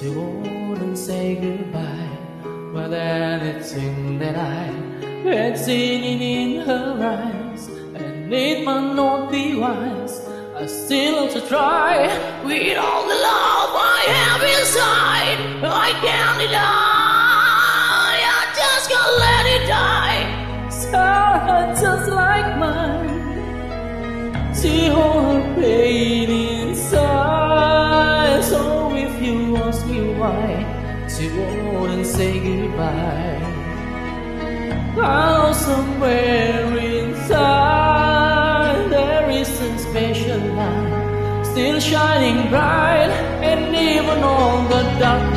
She wouldn't say goodbye, but anything that I had seen in her eyes, and it might not be wise. I still have to try with all the love I have inside. I can't deny, I just can't let it die. Scar just like mine. See all her pain she wouldn't say goodbye. I somewhere inside there is a special light, still shining bright, and even on the darkest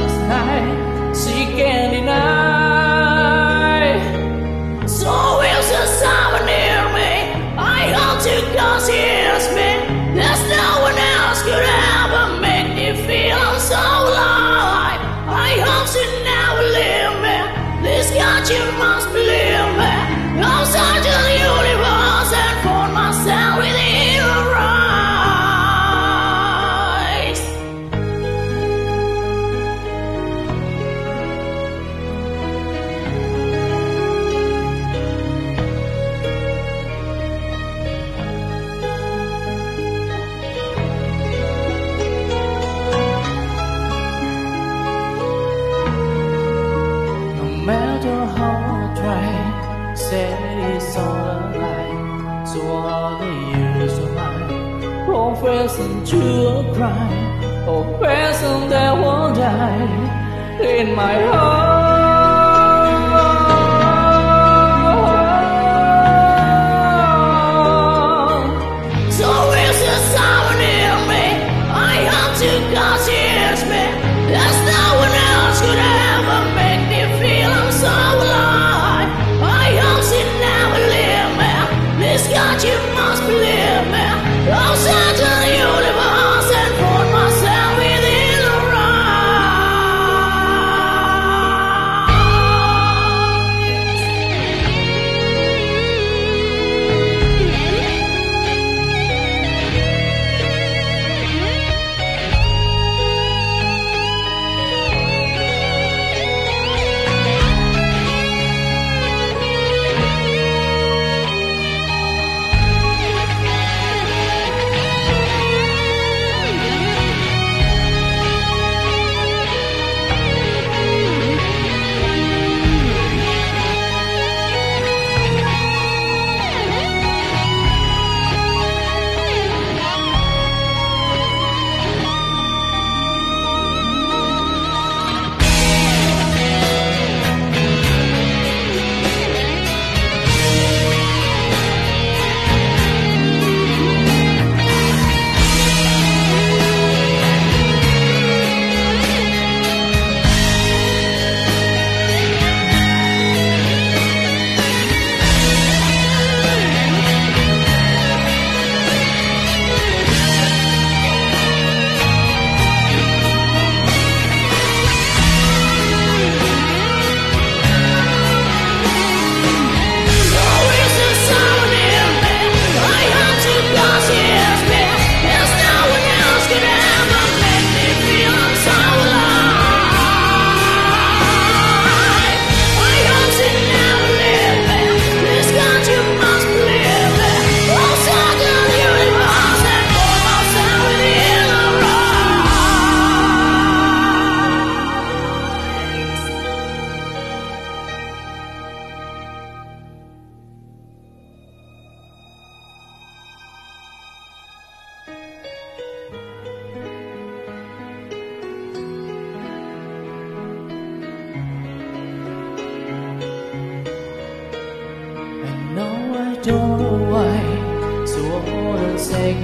all a lie. So all the years of mine, professing to a crime, professing that will die in my heart.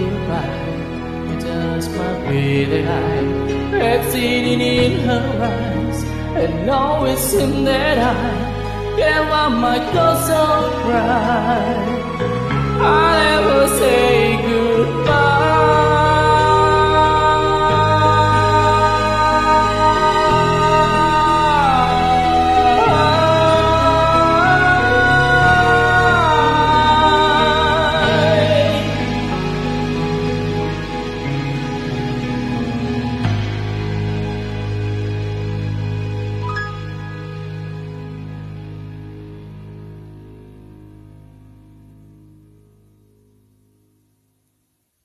Won't. It just might be that I have seen it in her eyes, and now it seems that I can let my thoughts so bright. I never say goodbye.